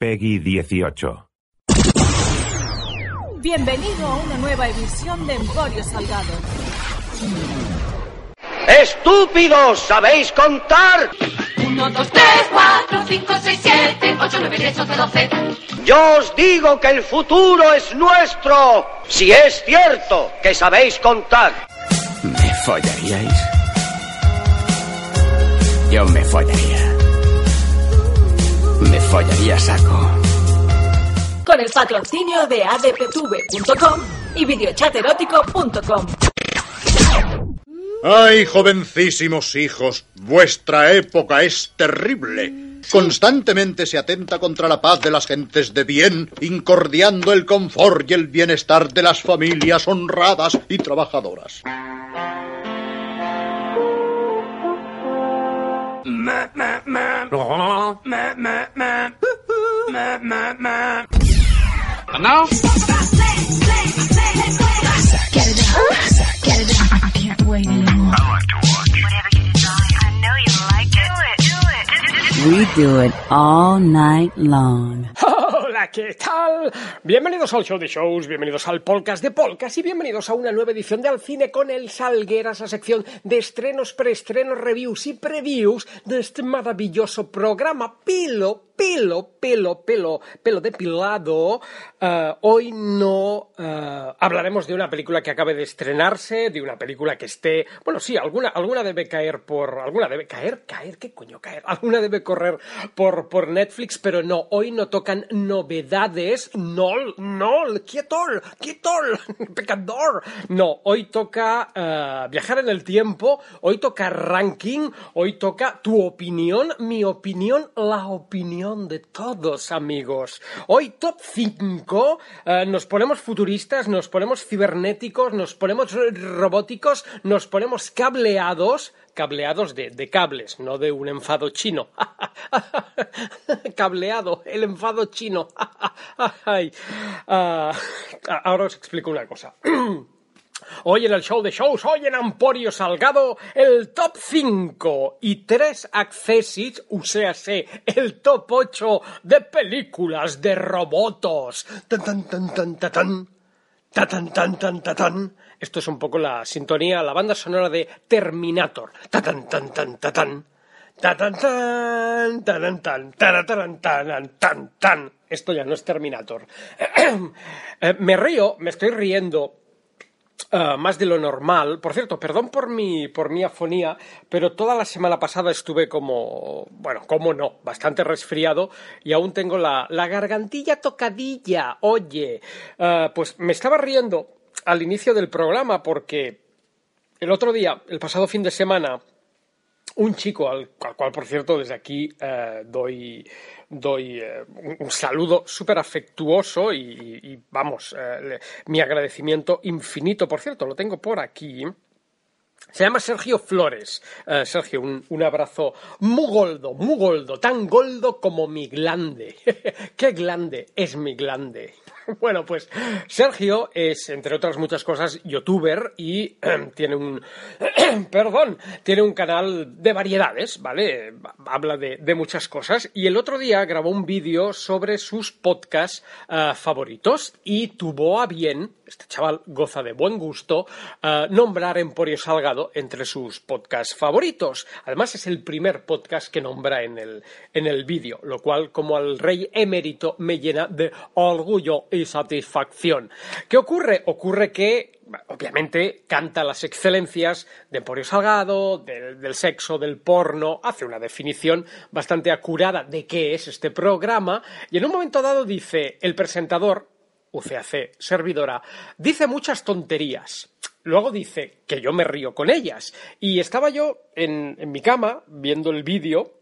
Peggy 18. Bienvenido a una nueva edición de Emporio Salgado. ¡Estúpidos! ¿Sabéis contar? 1, 2, 3, 4, 5, 6, 7, 8, 9, 10, 11, 12. Yo os digo que el futuro es nuestro. Si es cierto que sabéis contar. ¿Me follaríais? Yo me follaría. Me follaría saco. Con el patrocinio de adptv.com y videochaterótico.com. ¡Ay, jovencísimos hijos! Vuestra época es terrible. Constantemente se atenta contra la paz de las gentes de bien, incordiando el confort y el bienestar de las familias honradas y trabajadoras. And now? We do it all night long. ¿qué tal? Bienvenidos al show de shows, bienvenidos al podcast de podcast y bienvenidos a una nueva edición de Al Cine con el Salgueras, la sección de estrenos, preestrenos, reviews y previews de este maravilloso programa Pilo, pelo, pelo, pelo, pelo depilado. Eh, hoy no eh, hablaremos de una película que acabe de estrenarse, de una película que esté, bueno, sí, alguna, alguna debe caer por, alguna debe caer, caer, ¿qué coño caer? Alguna debe correr por, por Netflix, pero no, hoy no tocan novedades, no, no, quietol, quietol, pecador. No, hoy toca eh, viajar en el tiempo, hoy toca ranking, hoy toca tu opinión, mi opinión, la opinión de todos, amigos. Hoy top 5, eh, nos ponemos futuristas, nos ponemos cibernéticos, nos ponemos robóticos, nos ponemos cableados, cableados de, de cables, no de un enfado chino. Cableado, el enfado chino. Ah, ahora os explico una cosa. Hoy en el show de shows, hoy en Emporio Salgado, el top 5 y 3 accessis, o sea, el top 8 de películas de robotos. Tan tan tan tan tan tan. Tan tan tan tan tan. Esto es un poco la sintonía, la banda sonora de Terminator. Tan tan tan tan tan tan. Tan tan tan tan tan tan tan tan tan. Esto ya no es Terminator. Me río, me estoy riendo Uh, más de lo normal. Por cierto, perdón por mi, por mi afonía, pero toda la semana pasada estuve como, bueno, como no, bastante resfriado y aún tengo la, la gargantilla tocadilla. Oye, uh, pues me estaba riendo al inicio del programa porque el otro día, el pasado fin de semana, un chico al, al cual, por cierto, desde aquí uh, doy doy eh, un, saludo súper afectuoso y, vamos, eh, mi agradecimiento infinito. Por cierto, lo tengo por aquí. Se llama Sergio Flores. Uh, Sergio, un, un, abrazo muy goldo, muy goldo, tan goldo como mi glande. ¿Qué glande es mi glande? Bueno, pues Sergio es, entre otras muchas cosas, youtuber y eh, tiene un. perdón, tiene un canal de variedades, ¿vale? Habla de, muchas cosas. Y el otro día grabó un vídeo sobre sus podcasts uh, favoritos y tuvo a bien, este chaval goza de buen gusto, uh, nombrar Emporio Salgado entre sus podcasts favoritos. Además, es el primer podcast que nombra en el, en el vídeo, lo cual, como al rey emérito, me llena de orgullo y satisfacción. ¿Qué ocurre? Ocurre que, obviamente, canta las excelencias de Emporio Salgado, del, sexo, del porno, hace una definición bastante acurada de qué es este programa, y en un momento dado dice, el presentador, UCAC servidora, dice muchas tonterías. luego dice que yo me río con ellas. Y estaba yo en, en mi cama viendo el vídeo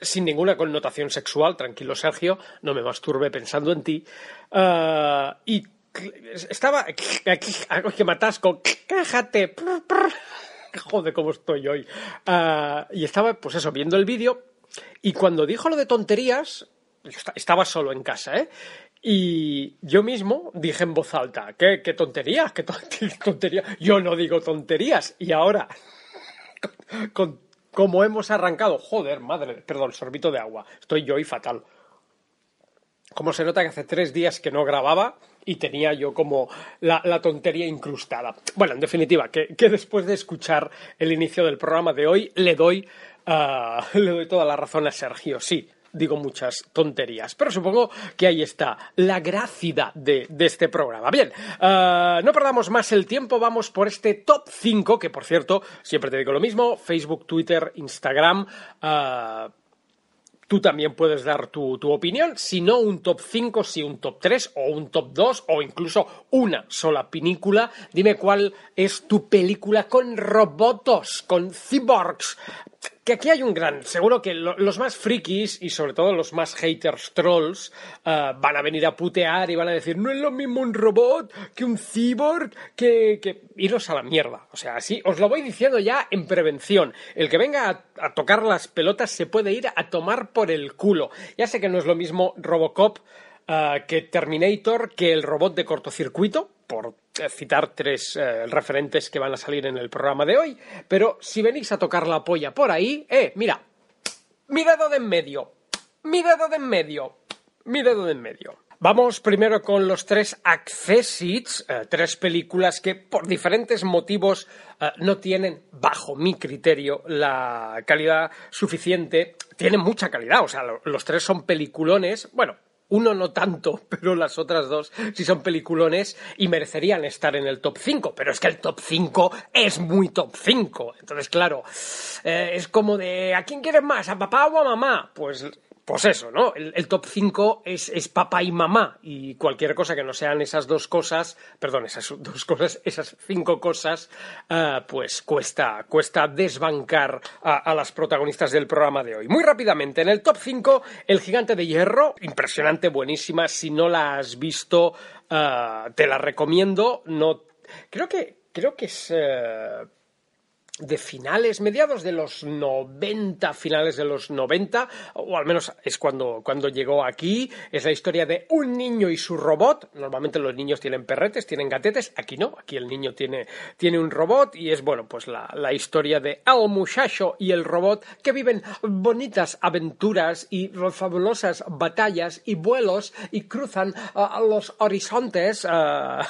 sin ninguna connotación sexual, tranquilo Sergio, no me masturbe pensando en ti, ah, y estaba que matasco, cájate, joder cómo estoy hoy, Ah, y estaba pues eso, viendo el vídeo, y cuando dijo lo de tonterías, estaba solo en casa, ¿eh? Y yo mismo dije en voz alta, ¿qué, qué tonterías? ¿Qué ton- qué tonterías? Yo no digo tonterías. Y ahora, con, con- como hemos arrancado, joder, madre, perdón, sorbito de agua, estoy yo y fatal. Como se nota que hace tres días que no grababa y tenía yo como la, tontería incrustada. Bueno, en definitiva, que, que después de escuchar el inicio del programa de hoy, le doy, ah, le doy toda la razón a Sergio. Sí, digo muchas tonterías, pero supongo que ahí está la gracia de, de este programa. Bien, ah, no perdamos más el tiempo, vamos por este top 5, que por cierto, siempre te digo lo mismo, Facebook, Twitter, Instagram, ah, Tú también puedes dar tu, tu opinión, si no un top 5, si un top 3 o un top 2 o incluso una sola película. Dime cuál es tu película con robots, con cyborgs. Que aquí hay un gran, seguro que lo- los más frikis y sobre todo los más haters trolls ah, van a venir a putear y van a decir no es lo mismo un robot que un cyborg, que, que... iros a la mierda. O sea, así os lo voy diciendo ya en prevención. El que venga a, tocar las pelotas se puede ir a tomar por el culo. Ya sé que no es lo mismo Robocop ah, que Terminator, que el robot de cortocircuito, por eh, citar tres eh, referentes que van a salir en el programa de hoy, pero si venís a tocar la polla por ahí, eh, mira, mi dedo de en medio, mi dedo de en medio, mi dedo de en medio. Vamos primero con los tres accessits, eh, tres películas que por diferentes motivos eh, no tienen, bajo mi criterio, la calidad suficiente. Tienen mucha calidad, o sea, lo- los tres son peliculones, bueno, uno no tanto, pero las otras dos sí son peliculones y merecerían estar en el top 5. Pero es que el top 5 es muy top 5. Entonces, claro, eh, es como de ¿a quién quieres más? ¿A papá o a mamá? Pues, pues eso, ¿no? El, top 5 es, es papá y mamá. Y cualquier cosa que no sean esas dos cosas, perdón, esas dos cosas, esas cinco cosas, eh, pues cuesta, cuesta desbancar a, a las protagonistas del programa de hoy. Muy rápidamente, en el top 5, El Gigante de Hierro, impresionante, buenísima. Si no la has visto, eh, te la recomiendo. No, creo que, creo que es. eh, de finales, mediados de los 90, finales de los 90, o al menos es cuando, cuando llegó aquí. Es la historia de un niño y su robot. Normalmente los niños tienen perretes, tienen gatetes. Aquí no, aquí el niño tiene, tiene un robot y es, bueno, pues la, la historia de El Muchacho y el robot que viven bonitas aventuras y fabulosas batallas y vuelos y cruzan ah, los horizontes. ah,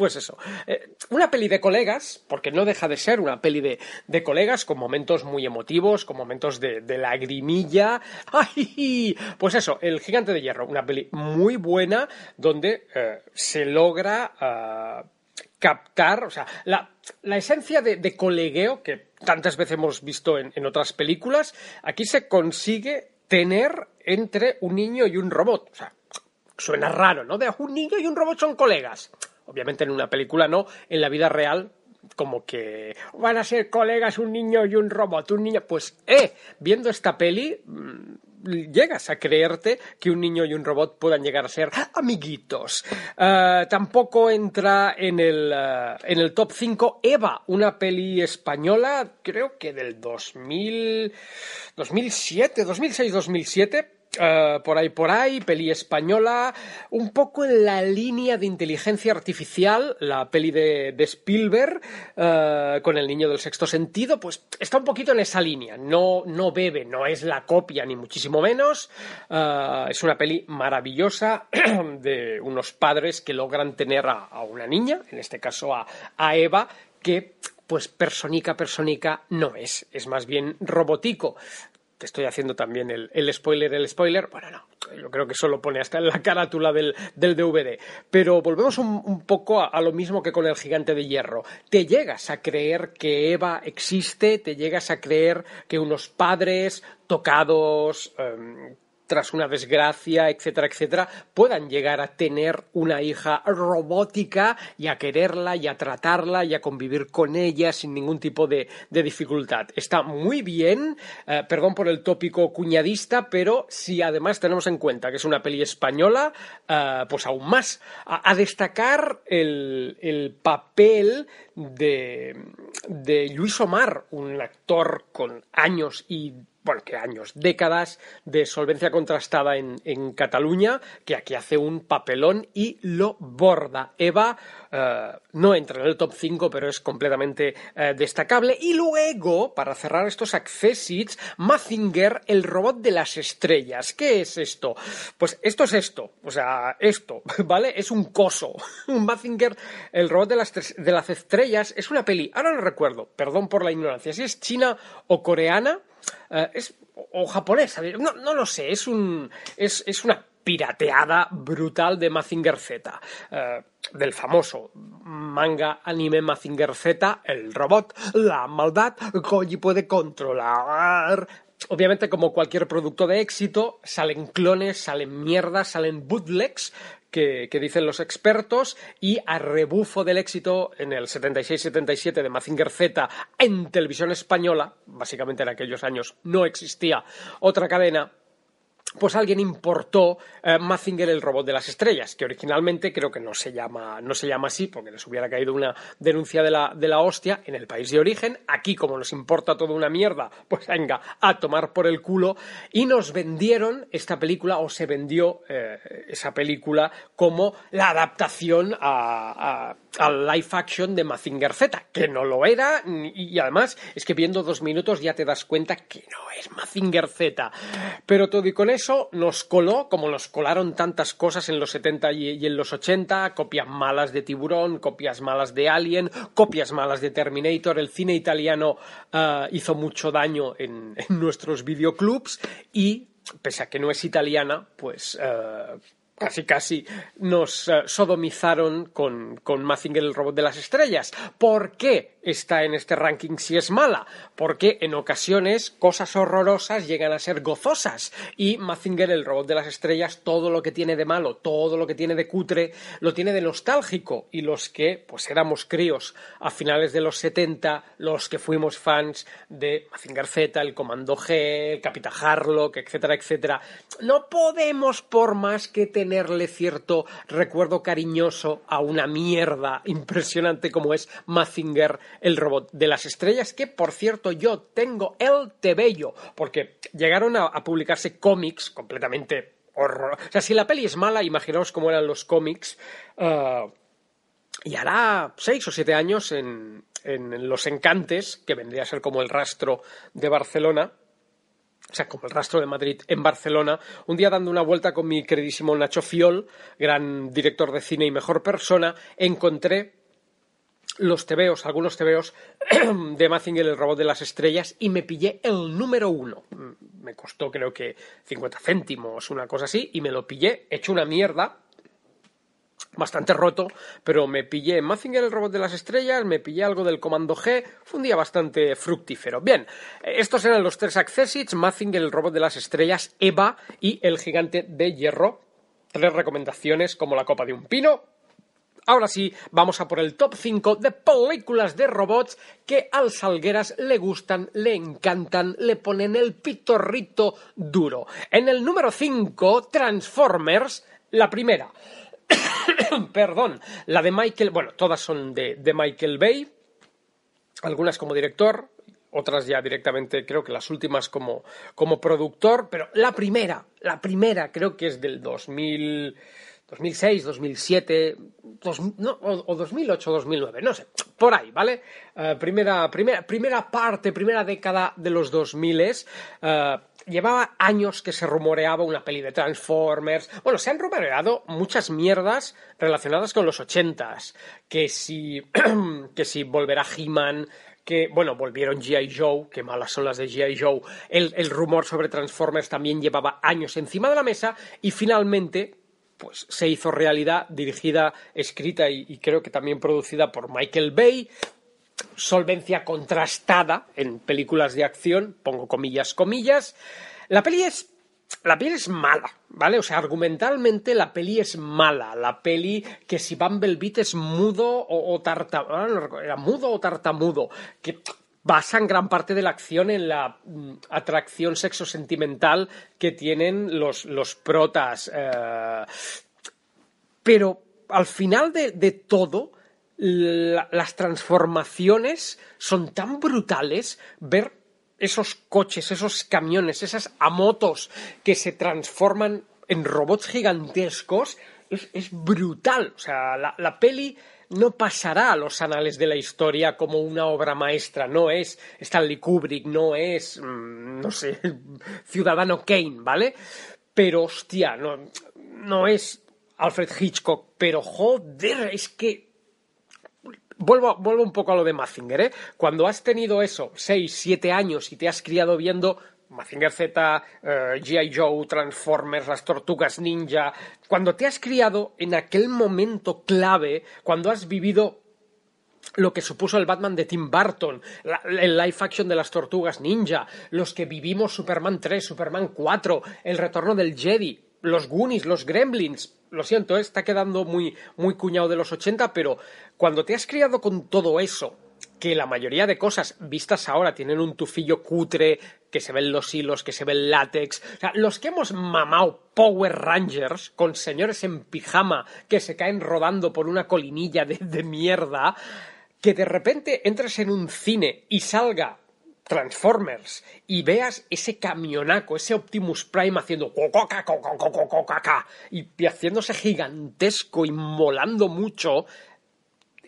pues eso, eh, una peli de colegas, porque no deja de ser una peli de, colegas con momentos muy emotivos, con momentos de, lagrimilla. ¡Ay! Pues eso, El Gigante de Hierro, una peli muy buena donde eh, se logra ah, captar, o sea, la, esencia de, de colegueo que tantas veces hemos visto en, en otras películas, aquí se consigue tener entre un niño y un robot. O sea, suena raro, ¿no? De un niño y un robot son colegas. Obviamente en una película no, en la vida real como que van a ser colegas un niño y un robot, un niño, pues eh, viendo esta peli mm, llegas a creerte que un niño y un robot puedan llegar a ser amiguitos. Eh, tampoco entra en el, eh, en el top 5 Eva, una peli española, creo que del 2000, 2007, 2006-2007. Eh, por ahí, por ahí, peli española, un poco en la línea de inteligencia artificial, la peli de, Spielberg, eh, con el niño del sexto sentido, pues está un poquito en esa línea. No, no bebe, no es la copia, ni muchísimo menos. Eh, es una peli maravillosa de unos padres que logran tener a, a una niña, en este caso a, a Eva, que pues personica, personica no es, es más bien robotico te estoy haciendo también el, el, spoiler, el spoiler. Bueno, no, yo creo que solo pone hasta en la carátula del, del DVD. Pero volvemos un, poco a, lo mismo que con el gigante de hierro. Te llegas a creer que Eva existe, te llegas a creer que unos padres tocados. Um, tras una desgracia, etcétera, etcétera, puedan llegar a tener una hija robótica y a quererla y a tratarla y a convivir con ella sin ningún tipo de, de dificultad. Está muy bien, eh, perdón por el tópico cuñadista, pero si además tenemos en cuenta que es una peli española, eh, pues aún más. A, a destacar el, el papel de, de Luis Omar, un actor con años y bueno, que años, décadas de solvencia contrastada en, en Cataluña, que aquí hace un papelón y lo borda. Eva eh, no entra en el top 5, pero es completamente eh, destacable. Y luego, para cerrar estos accessits, Mazinger, el robot de las estrellas. ¿Qué es esto? Pues esto es esto, o sea, esto, ¿vale? Es un coso. Mazinger, el robot de las, de las estrellas, es una peli, ahora no recuerdo, perdón por la ignorancia, si es china o coreana, eh, es, o japonesa, no, no lo sé, es, un, es, es una pirateada brutal de Mazinger Z, eh, del famoso manga anime Mazinger Z, el robot, la maldad, Koji puede controlar. Obviamente, como cualquier producto de éxito, salen clones, salen mierdas, salen bootlegs, que, dicen los expertos y a rebufo del éxito en el 76-77 de Mazinger Z en televisión española, básicamente en aquellos años no existía otra cadena, pues alguien importó eh, Mazinger el robot de las estrellas, que originalmente creo que no se llama, no se llama así, porque les hubiera caído una denuncia de la, de la hostia en el país de origen. Aquí, como nos importa toda una mierda, pues venga, a tomar por el culo. Y nos vendieron esta película, o se vendió eh, esa película, como la adaptación a, a live action de Mazinger Z, que no lo era, y además es que viendo dos minutos ya te das cuenta que no es Mazinger Z. Pero todo y con eso nos coló, como nos colaron tantas cosas en los 70 y en los 80, copias malas de Tiburón, copias malas de Alien, copias malas de Terminator, el cine italiano uh, hizo mucho daño en, nuestros videoclubs y, pese a que no es italiana, pues... Uh, casi casi nos uh, sodomizaron con, con el robot de las estrellas. ¿Por qué está en este ranking si es mala? Porque en ocasiones cosas horrorosas llegan a ser gozosas y Mazinger el robot de las estrellas todo lo que tiene de malo, todo lo que tiene de cutre, lo tiene de nostálgico y los que pues éramos críos a finales de los 70, los que fuimos fans de Mazinger Z, el Comando G, el Capitán Harlock, etcétera, etcétera, no podemos por más que tener tenerle cierto recuerdo cariñoso a una mierda impresionante como es Mazinger, el robot de las estrellas, que por cierto yo tengo el tebello, porque llegaron a, publicarse cómics completamente horror. O sea, si la peli es mala, imaginaos cómo eran los cómics. Uh, y hará seis o siete años en, en Los Encantes, que vendría a ser como el rastro de Barcelona, o sea, como el rastro de Madrid en Barcelona, un día dando una vuelta con mi queridísimo Nacho Fiol, gran director de cine y mejor persona, encontré los tebeos, algunos tebeos de Mazinger, el robot de las estrellas, y me pillé el número uno. Me costó creo que 50 céntimos, una cosa así, y me lo pillé, hecho una mierda, bastante roto, pero me pillé Mazinger el robot de las estrellas, me pillé algo del Comando G, fue un día bastante fructífero. Bien, estos eran los tres accessits, Mazinger el robot de las estrellas, Eva y el gigante de hierro. Tres recomendaciones como la copa de un pino. Ahora sí, vamos a por el top 5 de películas de robots que al Salgueras le gustan, le encantan, le ponen el pitorrito duro. En el número 5, Transformers, la primera. perdón, la de Michael, bueno, todas son de, de, Michael Bay, algunas como director, otras ya directamente, creo que las últimas como, como productor, pero la primera, la primera creo que es del 2000, 2006, 2007, dos, no, o, o, 2008, 2009, no sé, por ahí, ¿vale? Uh, primera, primera, primera parte, primera década de los 2000 uh, llevaba años que se rumoreaba una peli de Transformers. Bueno, se han rumoreado muchas mierdas relacionadas con los ochentas. Que si, que si volverá He-Man, que, bueno, volvieron G.I. Joe, que malas son las de G.I. Joe. El, el rumor sobre Transformers también llevaba años encima de la mesa y finalmente, pues se hizo realidad, dirigida, escrita y, creo que también producida por Michael Bay. Solvencia contrastada en películas de acción, pongo comillas, comillas. La peli es la peli es mala, ¿vale? O sea, argumentalmente la peli es mala. La peli que si Bumblebee es mudo o, o tartamudo, era mudo o tartamudo, que basan gran parte de la acción en la mm, atracción sexo-sentimental que tienen los, los protas. eh, pero al final de, de todo, la- las transformaciones son tan brutales ver esos coches, esos camiones, esas amotos que se transforman en robots gigantescos, es, es brutal. O sea, la, la peli no pasará a los anales de la historia como una obra maestra, no es Stanley Kubrick, no es, mm, no sé, Ciudadano Kane, ¿vale? Pero, hostia, no, no es Alfred Hitchcock, pero joder, es que Vuelvo, vuelvo un poco a lo de Mazinger, ¿eh? Cuando has tenido eso, 6, 7 años y te has criado viendo Mazinger Z, eh, G.I. Joe, Transformers, las Tortugas Ninja, cuando te has criado en aquel momento clave, cuando has vivido lo que supuso el Batman de Tim Burton, el live action de las Tortugas Ninja, los que vivimos Superman 3, Superman 4, el retorno del Jedi, los Goonies, los Gremlins. Lo siento, eh, está quedando muy, muy cuñado de los 80, pero cuando te has criado con todo eso, que la mayoría de cosas vistas ahora tienen un tufillo cutre, que se ven los hilos, que se ve el látex. O sea, los que hemos mamado Power Rangers con señores en pijama que se caen rodando por una colinilla de, mierda, que de repente entres en un cine y salga Transformers y veas ese camionaco, ese Optimus Prime haciendo y haciéndose gigantesco y molando mucho,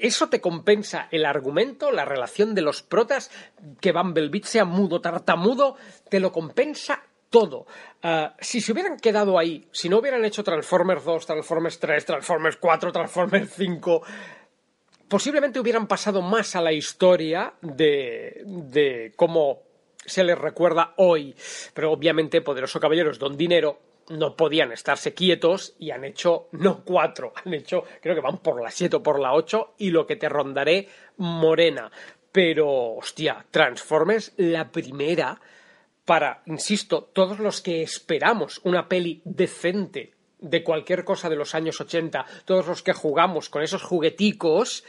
eso te compensa el argumento, la relación de los protas, que Bumblebee sea mudo, tartamudo, te lo compensa todo. Ah, si se hubieran quedado ahí, si no hubieran hecho Transformers 2, Transformers 3, Transformers 4, Transformers 5, posiblemente hubieran pasado más a la historia de, de cómo se les recuerda hoy. Pero obviamente Poderoso Caballeros Don Dinero no podían estarse quietos y han hecho no cuatro, han hecho creo que van por la siete o por la ocho y lo que te rondaré morena. Pero, hostia, Transformers, la primera, para, insisto, todos los que esperamos una peli decente de cualquier cosa de los años 80, todos los que jugamos con esos jugueticos,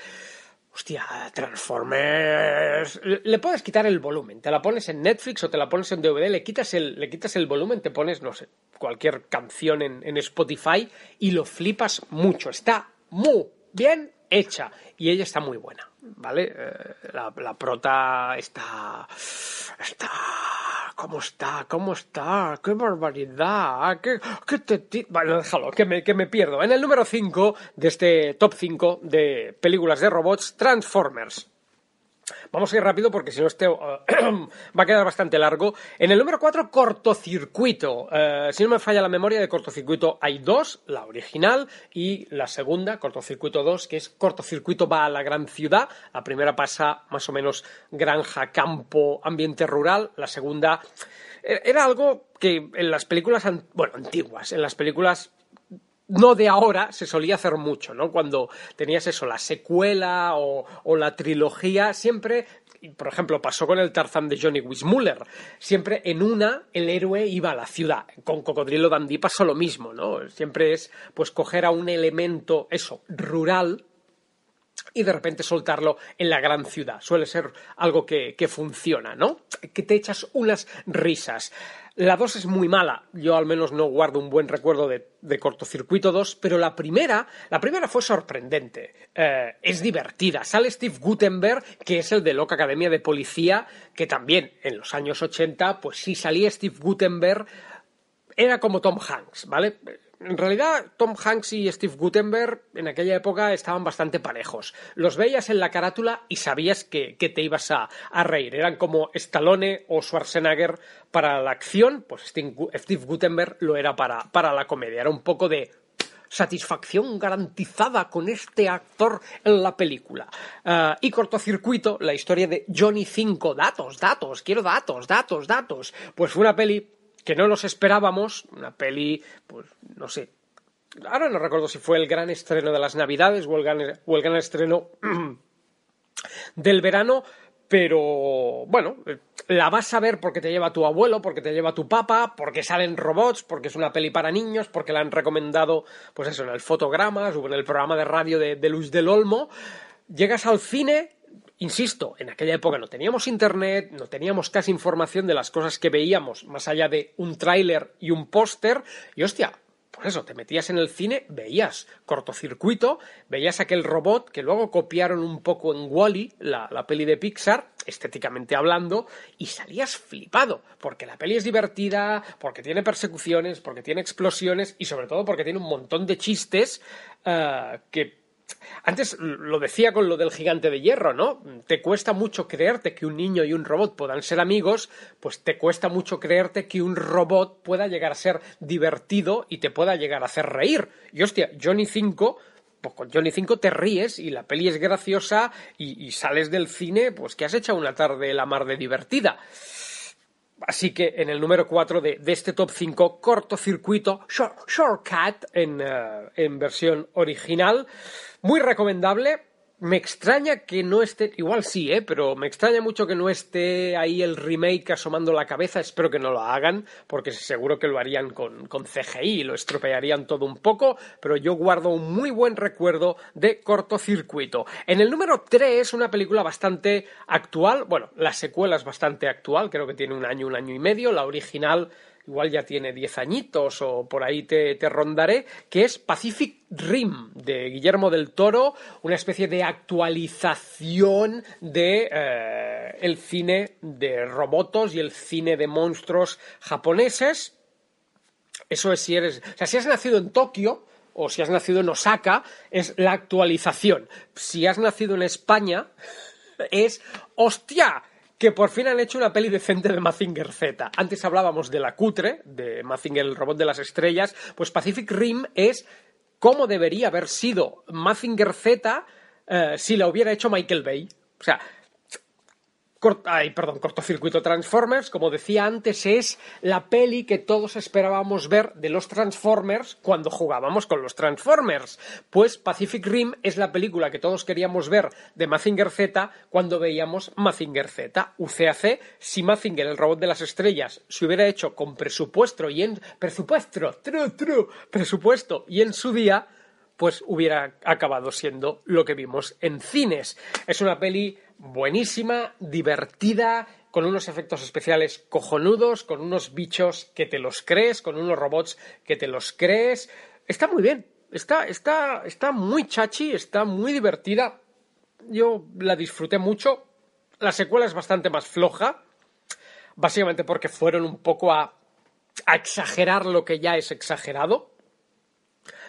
hostia, Transformers, le puedes quitar el volumen, te la pones en Netflix o te la pones en DVD, le quitas el, le quitas el volumen, te pones, no sé, cualquier canción en, en Spotify y lo flipas mucho, está muy bien hecha y ella está muy buena, ¿vale? Eh, la, la prota está... está... ¿Cómo está? ¿Cómo está? ¡Qué barbaridad! ¡Qué, qué teti- Bueno, déjalo, que me, que me pierdo. En el número 5 de este top 5 de películas de robots, Transformers. Vamos a ir rápido porque si no este uh, va a quedar bastante largo. En el número 4, cortocircuito. Eh, si no me falla la memoria de cortocircuito, hay dos, la original y la segunda, cortocircuito 2, que es cortocircuito va a la gran ciudad. La primera pasa más o menos granja, campo, ambiente rural. La segunda eh, era algo que en las películas, bueno, antiguas, en las películas no de ahora se solía hacer mucho, ¿no? Cuando tenías eso, la secuela o, o la trilogía, siempre, por ejemplo, pasó con el Tarzán de Johnny Weissmuller, siempre en una el héroe iba a la ciudad. Con Cocodrilo Dandy pasó lo mismo, ¿no? Siempre es, pues, coger a un elemento, eso, rural, y de repente soltarlo en la gran ciudad. Suele ser algo que, que funciona, ¿no? Que te echas unas risas. La 2 es muy mala. Yo al menos no guardo un buen recuerdo de, de Cortocircuito 2, pero la primera, la primera fue sorprendente. Eh, es divertida. Sale Steve Gutenberg, que es el de Loca Academia de Policía, que también en los años 80, pues sí salía Steve Gutenberg era como Tom Hanks, ¿vale? En realidad, Tom Hanks y Steve Gutenberg en aquella época estaban bastante parejos. Los veías en la carátula y sabías que, que te ibas a, a reír. Eran como Stallone o Schwarzenegger para la acción, pues Steve Gu- Steve Gutenberg lo era para, para la comedia. Era un poco de satisfacción garantizada con este actor en la película. Ah, y cortocircuito, la historia de Johnny 5. Datos, datos, quiero datos, datos, datos. Pues fue una peli que no nos esperábamos, una peli, pues no sé. Ahora no recuerdo si fue el gran estreno de las Navidades o el gran, estreno del verano, pero bueno, la vas a ver porque te lleva tu abuelo, porque te lleva tu papá, porque salen robots, porque es una peli para niños, porque la han recomendado, pues eso, en el Fotogramas o en el programa de radio de, de Luis del Olmo. Llegas al cine, insisto, en aquella época no teníamos internet, no teníamos casi información de las cosas que veíamos, más allá de un tráiler y un póster, y hostia, pues eso, te metías en el cine, veías cortocircuito, veías aquel robot que luego copiaron un poco en Wally, la, la peli de Pixar, estéticamente hablando, y salías flipado, porque la peli es divertida, porque tiene persecuciones, porque tiene explosiones y sobre todo porque tiene un montón de chistes eh, que antes lo decía con lo del gigante de hierro, ¿no? Te cuesta mucho creerte que un niño y un robot puedan ser amigos, pues te cuesta mucho creerte que un robot pueda llegar a ser divertido y te pueda llegar a hacer reír. Y hostia, Johnny 5 pues con Johnny 5 te ríes y la peli es graciosa y, y, sales del cine, pues que has hecho una tarde la mar de divertida. Así que en el número 4 de, este top 5, cortocircuito, short, shortcut en, uh, en versión original, muy recomendable. Me extraña que no esté, igual sí, ¿eh? pero me extraña mucho que no esté ahí el remake asomando la cabeza. Espero que no lo hagan, porque seguro que lo harían con, con CGI lo estropearían todo un poco. Pero yo guardo un muy buen recuerdo de cortocircuito. En el número 3, una película bastante actual. Bueno, la secuela es bastante actual, creo que tiene un año, un año y medio. La original igual ya tiene 10 añitos o por ahí te, te, rondaré, que es Pacific Rim de Guillermo del Toro, una especie de actualización de eh, el cine de robots y el cine de monstruos japoneses. Eso es si eres, o sea, si has nacido en Tokio o si has nacido en Osaka, es la actualización. Si has nacido en España, es hostia, que por fin han hecho una peli decente de Mazinger Z. Antes hablábamos de la cutre, de Mazinger, el robot de las estrellas, pues Pacific Rim es cómo debería haber sido Mazinger Z eh, si la hubiera hecho Michael Bay. O sea, Ay, perdón, cortocircuito Transformers, como decía antes, es la peli que todos esperábamos ver de los Transformers cuando jugábamos con los Transformers. Pues Pacific Rim es la película que todos queríamos ver de Mazinger Z cuando veíamos Mazinger Z. UCAC, si Mazinger, el robot de las estrellas, se hubiera hecho con presupuesto y en. presupuesto, true, true, presupuesto y en su día pues hubiera acabado siendo lo que vimos en cines. Es una peli buenísima, divertida, con unos efectos especiales cojonudos, con unos bichos que te los crees, con unos robots que te los crees. Está muy bien, está, está, está muy chachi, está muy divertida. Yo la disfruté mucho. La secuela es bastante más floja, básicamente porque fueron un poco a, exagerar lo que ya es exagerado.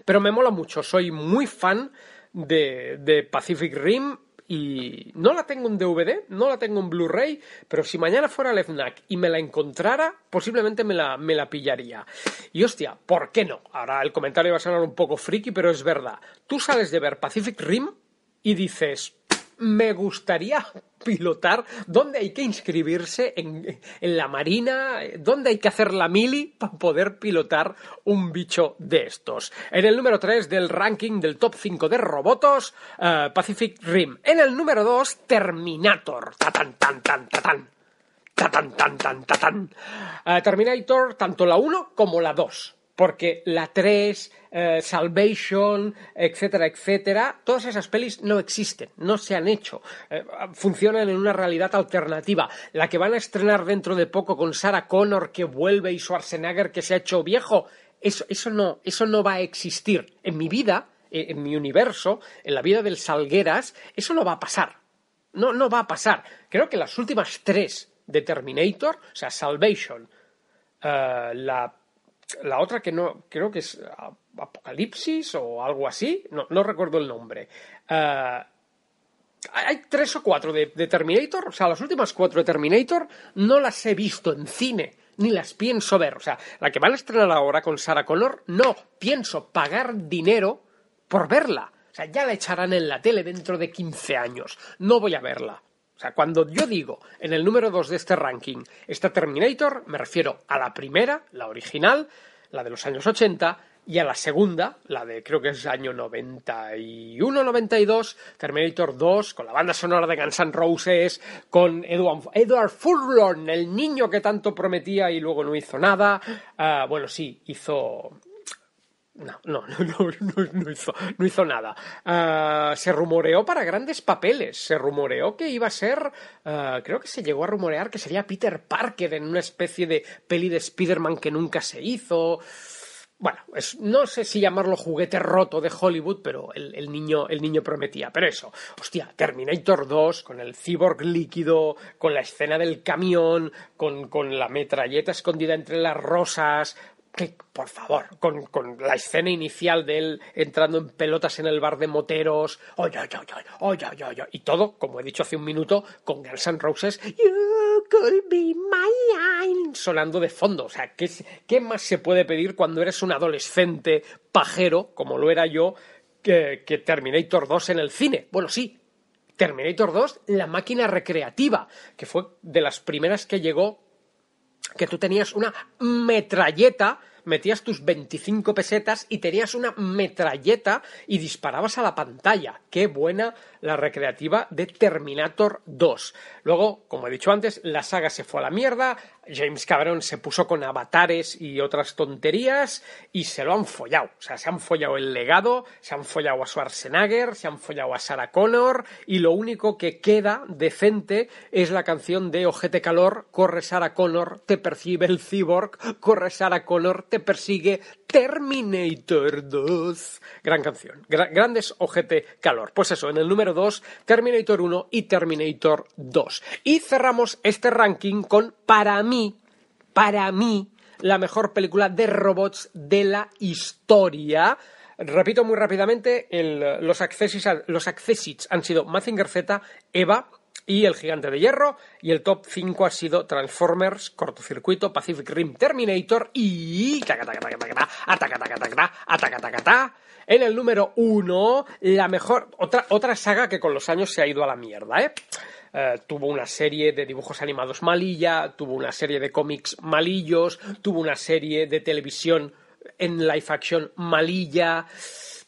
Pero me mola mucho, soy muy fan de, de Pacific Rim y no la tengo en DVD, no la tengo en Blu-ray, pero si mañana fuera al FNAC y me la encontrara, posiblemente me la, me la pillaría. Y hostia, ¿por qué no? Ahora el comentario va a sonar un poco friki, pero es verdad. Tú sales de ver Pacific Rim y dices, me gustaría pilotar, dónde hay que inscribirse en, en, la marina, dónde hay que hacer la mili para poder pilotar un bicho de estos. En el número 3 del ranking del top 5 de robotos, uh, Pacific Rim. En el número 2, Terminator. Tatan, tan, tan, tan. Tatan, tan, tan, tan. Uh, Terminator, tanto la 1 como la 2 porque la 3, eh, Salvation, etcétera, etcétera, todas esas pelis no existen, no se han hecho, eh, funcionan en una realidad alternativa. La que van a estrenar dentro de poco con Sarah Connor que vuelve y Schwarzenegger que se ha hecho viejo, eso, eso, no, eso no va a existir. En mi vida, eh, en mi universo, en la vida del Salgueras, eso no va a pasar. No, no va a pasar. Creo que las últimas tres de Terminator, o sea, Salvation, la la otra que no, creo que es Apocalipsis o algo así, no, no recuerdo el nombre. Uh, hay tres o cuatro de, de, Terminator, o sea, las últimas cuatro de Terminator no las he visto en cine, ni las pienso ver. O sea, la que van a estrenar ahora con Sarah Connor, no pienso pagar dinero por verla. O sea, ya la echarán en la tele dentro de 15 años. No voy a verla. O sea, cuando yo digo en el número 2 de este ranking está Terminator, me refiero a la primera, la original, la de los años 80, y a la segunda, la de creo que es año 91-92, Terminator 2, con la banda sonora de Guns N' Roses, con Edward, Edward Furlong, el niño que tanto prometía y luego no hizo nada. Ah, bueno, sí, hizo no, no, no, no, hizo, no hizo nada. Ah, se rumoreó para grandes papeles. Se rumoreó que iba a ser. ah, creo que se llegó a rumorear que sería Peter Parker en una especie de peli de Spider-Man que nunca se hizo. Bueno, es- no sé si llamarlo juguete roto de Hollywood, pero el, el niño, el niño prometía. Pero eso, hostia, Terminator 2, con el cyborg líquido, con la escena del camión, con, con la metralleta escondida entre las rosas. Que, por favor, con, con la escena inicial de él entrando en pelotas en el bar de moteros, y todo, como he dicho hace un minuto, con Guns N' Roses, You could be my line, sonando de fondo. O sea, ¿qué, ¿qué más se puede pedir cuando eres un adolescente pajero, como lo era yo, que, que Terminator 2 en el cine? Bueno, sí, Terminator 2, la máquina recreativa, que fue de las primeras que llegó que tú tenías una metralleta, metías tus 25 pesetas y tenías una metralleta y disparabas a la pantalla. Qué buena la recreativa de Terminator 2. Luego, como he dicho antes, la saga se fue a la mierda, James Cameron se puso con avatares y otras tonterías y se lo han follado. O sea, se han follado el legado, se han follado a Schwarzenegger, se han follado a Sarah Connor y lo único que queda decente es la canción de Ojete Calor, corre Sarah Connor, te percibe el cyborg, corre Sarah Connor, te persigue Terminator 2. Gran canción. Gra- grandes Ojete Calor. Pues eso, en el número 2, Terminator 1 y Terminator 2. Y cerramos este ranking con, para mí, para mí, la mejor película de robots de la historia. Repito muy rápidamente, los, accesits, los accesits han sido Mazinger Z, Eva y El Gigante de Hierro, y el top 5 ha sido Transformers, Cortocircuito, Pacific Rim, Terminator y... En el número 1, la mejor... Otra, otra saga que con los años se ha ido a la mierda, ¿eh? Eh, tuvo una serie de dibujos animados malilla, tuvo una serie de cómics malillos, tuvo una serie de televisión en live action malilla,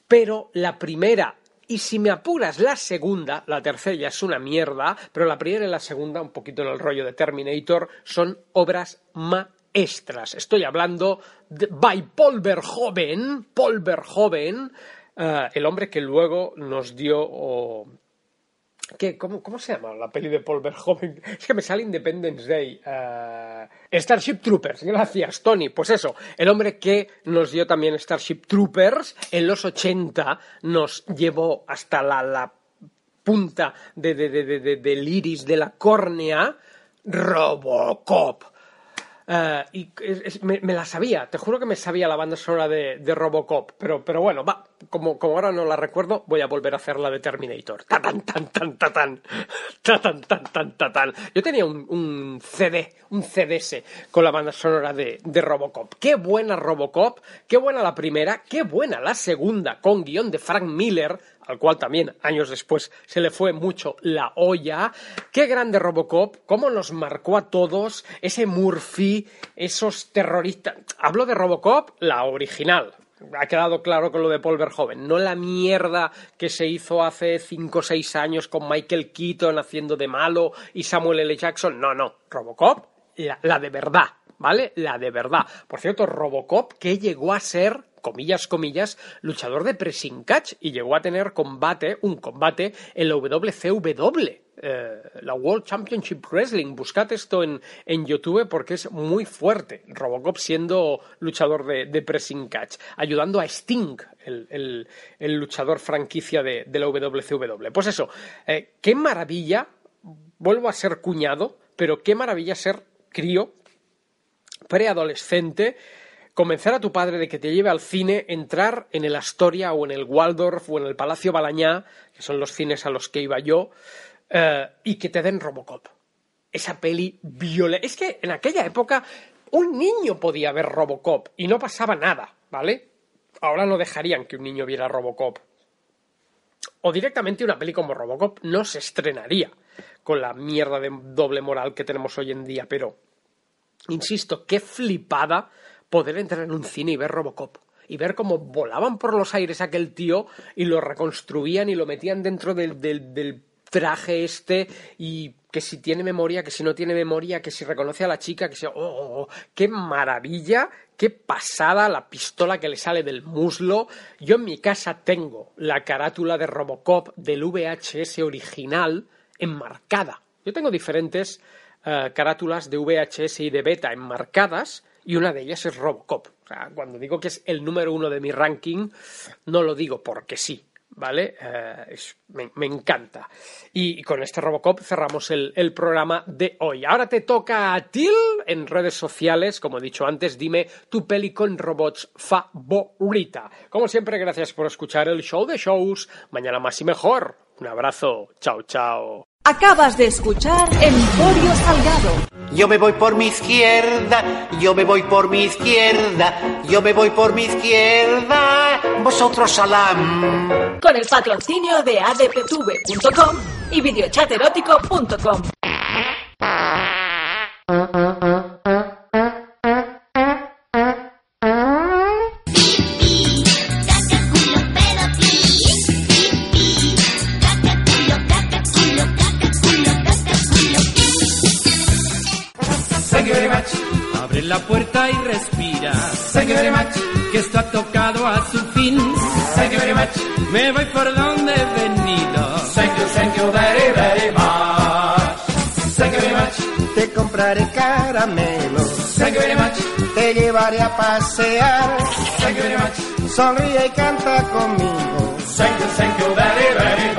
pero la primera y si me apuras la segunda, la tercera ya es una mierda, pero la primera y la segunda, un poquito en el rollo de Terminator, son obras maestras. Estoy hablando de by Paul Verhoeven, Paul Verhoeven, eh, el hombre que luego nos dio ¿Qué? ¿Cómo, ¿Cómo se llama la peli de Paul Verhoeven? Es que me sale Independence Day. eh, Starship Troopers. Gracias, Tony. Pues eso, el hombre que nos dio también Starship Troopers en los 80 nos llevó hasta la, la punta de- de- de- del iris de la córnea. Robocop. Eh, y me, la sabía, te juro que me sabía la banda sonora de, Robocop, pero, pero bueno, va, como, como ahora no la recuerdo, voy a volver a hacer la de Terminator. Ta tan tan tan ta tan ta tan tan tan ta tan. Yo tenía un, un CD, un CDS con la banda sonora de, de Robocop. Qué buena Robocop, qué buena la primera, qué buena la segunda, con guion de Frank Miller, al cual también años después se le fue mucho la olla. Qué grande Robocop, cómo nos marcó a todos ese Murphy, esos terroristas. Hablo de Robocop, la original. Ha quedado claro con lo de Paul Verhoeven, no la mierda que se hizo hace 5 o 6 años con Michael Keaton haciendo de malo y Samuel L. Jackson. No, no, Robocop, la, la de verdad, ¿vale? La de verdad. Por cierto, Robocop que llegó a ser comillas, comillas, luchador de pressing catch y llegó a tener combate, un combate en la WCW, eh, la World Championship Wrestling. Buscad esto en, en YouTube porque es muy fuerte. Robocop siendo luchador de, de pressing catch, ayudando a Sting, el, el- luchador franquicia de, de la WCW. Pues eso, eh, qué maravilla, vuelvo a ser cuñado, pero qué maravilla ser crío, preadolescente, convencer a tu padre de que te lleve al cine, entrar en el Astoria o en el Waldorf o en el Palacio Balañá, que son los cines a los que iba yo, eh, y que te den Robocop. Esa peli violenta. Es que en aquella época un niño podía ver Robocop y no pasaba nada, ¿vale? Ahora no dejarían que un niño viera Robocop. O directamente una peli como Robocop no se estrenaría con la mierda de doble moral que tenemos hoy en día, pero Insisto, qué flipada poder entrar en un cine y ver Robocop. y ver cómo volaban por los aires aquel tío y lo reconstruían y lo metían dentro del, del, del traje este y que si tiene memoria, que si no tiene memoria, que si reconoce a la chica, que si... ¡Oh, oh, oh! ¡Qué maravilla! ¡Qué pasada la pistola que le sale del muslo! Yo en mi casa tengo la carátula de Robocop del VHS original enmarcada. Yo tengo diferentes eh, carátulas de VHS y de beta enmarcadas y una de ellas es Robocop. O sea, cuando digo que es el número uno de mi ranking, no lo digo porque sí, ¿vale? Eh, me, encanta. Y, con este Robocop cerramos el, el programa de hoy. Ahora te toca a ti en redes sociales, como he dicho antes, dime tu peli con robots favorita. Como siempre, gracias por escuchar el show de shows. Mañana más y mejor. Un abrazo. Chao, chao. Acabas de escuchar Emporio Salgado. Yo me voy por mi izquierda, yo me voy por mi izquierda, yo me voy por mi izquierda. Vosotros salam. Con el patrocinio de adptv.com y videochaterótico.com. la puerta y respira. Thank you very much. Que esto ha tocado a su fin. Thank you very much. Me voy por donde he venido. Thank you, thank you very, very much. Thank you very much. Te compraré caramelos. Thank you very much. Te llevaré a pasear. Thank you very much. Sonríe y canta conmigo. Thank you, thank you very, very much.